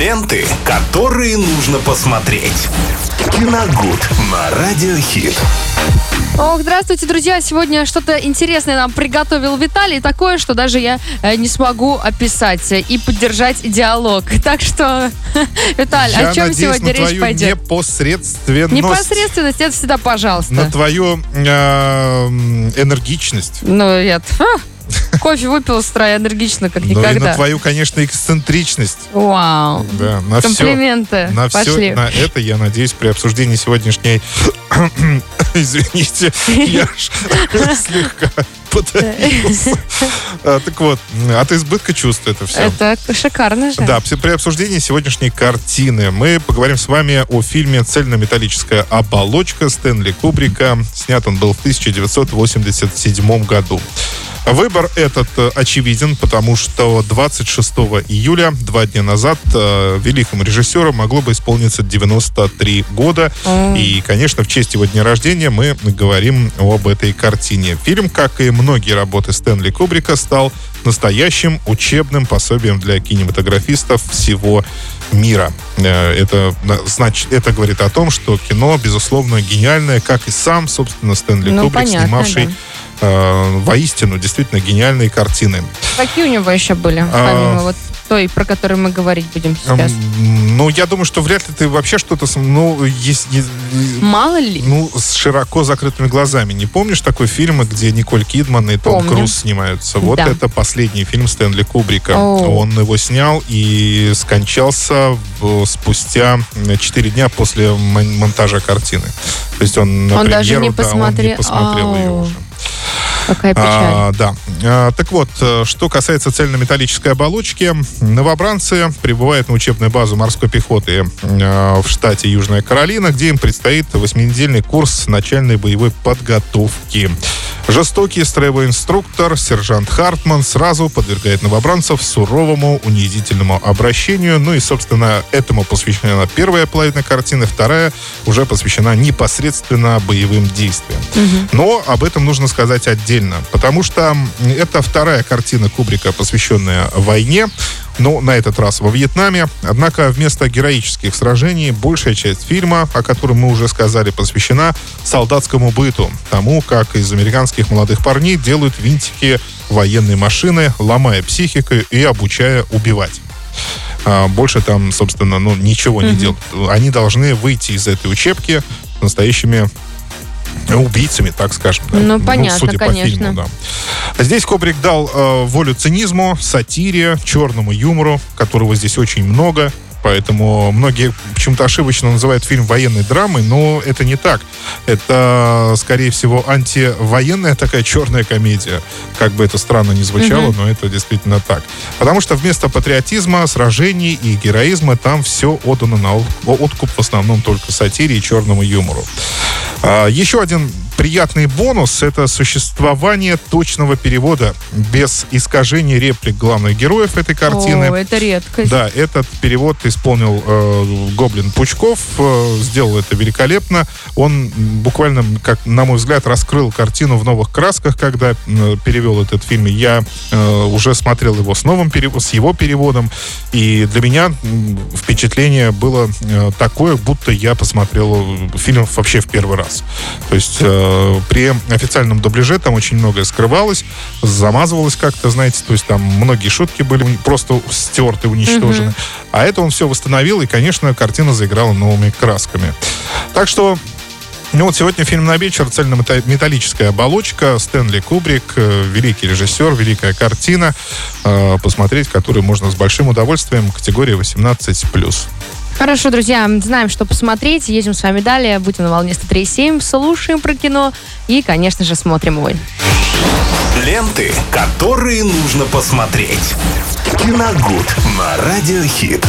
Ленты, которые нужно посмотреть. Киногуд на Радиохит. Ох, здравствуйте, друзья. Сегодня что-то интересное нам приготовил Виталий. Такое, что даже я э, не смогу описать и поддержать диалог. Так что, Виталий, Я о чем надеюсь сегодня на речь твою пойдет? непосредственность. Непосредственность, это всегда пожалуйста. На твою э, энергичность. Ну, я тьфу, кофе выпил с утра энергично, как Ну и никогда. на твою, конечно, эксцентричность. Вау. Да, на все. Комплименты. На Пошли. все, на это, я надеюсь, при обсуждении сегодняшней... Извините, я слегка подавился. А, Так вот, от избытка чувств это все. Это шикарно же. Да, при обсуждении сегодняшней картины мы поговорим с вами о фильме «Цельнометаллическая оболочка» Стэнли Кубрика. Снят он был в 1987 году. Выбор этот э, очевиден, потому что 26 июля, два дня назад, э, великому режиссеру могло бы исполниться 93 года. М. И, конечно, в честь его дня рождения мы говорим об этой картине. Фильм, как и многие работы Стэнли Кубрика, стал настоящим учебным пособием для кинематографистов всего мира. Э, Это, значит, это говорит о том, что кино, безусловно, гениальное, как и сам, собственно, Стэнли Ну, Кубрик, понятно, снимавший да. Э, воистину действительно гениальные картины. Какие у него еще были, А. помимо вот той, про которую мы говорить будем сейчас? М, Ну, я думаю, что вряд ли ты вообще что-то... Ну, есть... есть- Мало ли. Ну, с широко закрытыми глазами. Не помнишь такой фильм, где Николь Кидман и Том Помню. Круз снимаются? Вот Да. это последний фильм Стэнли Кубрика. О. Он его снял и скончался спустя 4 дня после мон- монтажа картины. То есть он на Он даже премьеру, не да, он посмотре- не посмотрел ее Ау. уже. Какая печаль. А, да. А, так вот, э, что касается цельнометаллической оболочки, новобранцы прибывают на учебную базу морской пехоты э, в штате Южная Каролина, где им предстоит восьминедельный курс начальной боевой подготовки. Жестокий строевой инструктор, сержант Хартман, сразу подвергает новобранцев суровому, унизительному обращению. Ну и, собственно, этому посвящена первая половина картины, вторая уже посвящена непосредственно боевым действиям. Но об этом нужно сказать отдельно, потому что это вторая картина Кубрика, посвященная войне, но на этот раз во Вьетнаме. Однако вместо героических сражений большая часть фильма, о котором мы уже сказали, посвящена солдатскому быту, тому, как из американских молодых парней делают винтики военной машины, ломая психику и обучая убивать. А, Больше там, собственно, ну, ничего не делают. Они должны выйти из этой учебки настоящими убийцами, так скажем. да. Ну, понятно, судя по конечно. фильму, да. Здесь Кобрик дал э, волю цинизму, сатире, черному юмору, которого здесь очень много. Поэтому многие почему-то ошибочно называют фильм военной драмой, но это не так. Это, скорее всего, антивоенная такая черная комедия. Как бы это странно ни звучало, но это действительно так. Потому что вместо патриотизма, сражений и героизма там все отдано на от- откуп в основном только сатире и черному юмору. А, Еще один приятный бонус — это существование точного перевода без искажения реплик главных героев этой картины. О, это редкость. Да, этот перевод исполнил э, Гоблин Пучков, э, сделал это великолепно. Он буквально, как на мой взгляд, раскрыл картину в новых красках, когда э, перевел этот фильм. Я э, уже смотрел его с новым перев- с его переводом, и для меня впечатление было э, такое, будто я посмотрел э, фильм вообще в первый раз. То есть э, при официальном дубляже там очень многое скрывалось, замазывалось как-то, знаете, то есть там многие шутки были просто стерты, уничтожены. А это он все восстановил, и, конечно, картина заиграла новыми красками. Так что ну вот сегодня фильм на вечер «Цельнометаллическая оболочка». Стэнли Кубрик, э, великий режиссер, великая картина, э, посмотреть которую можно с большим удовольствием, категория 18+. Хорошо, друзья, знаем, что посмотреть. Едем с вами далее. Будем на волне 103.7, слушаем про кино и, конечно же, смотрим его. Ленты, которые нужно посмотреть. Киногуд на Радиохит.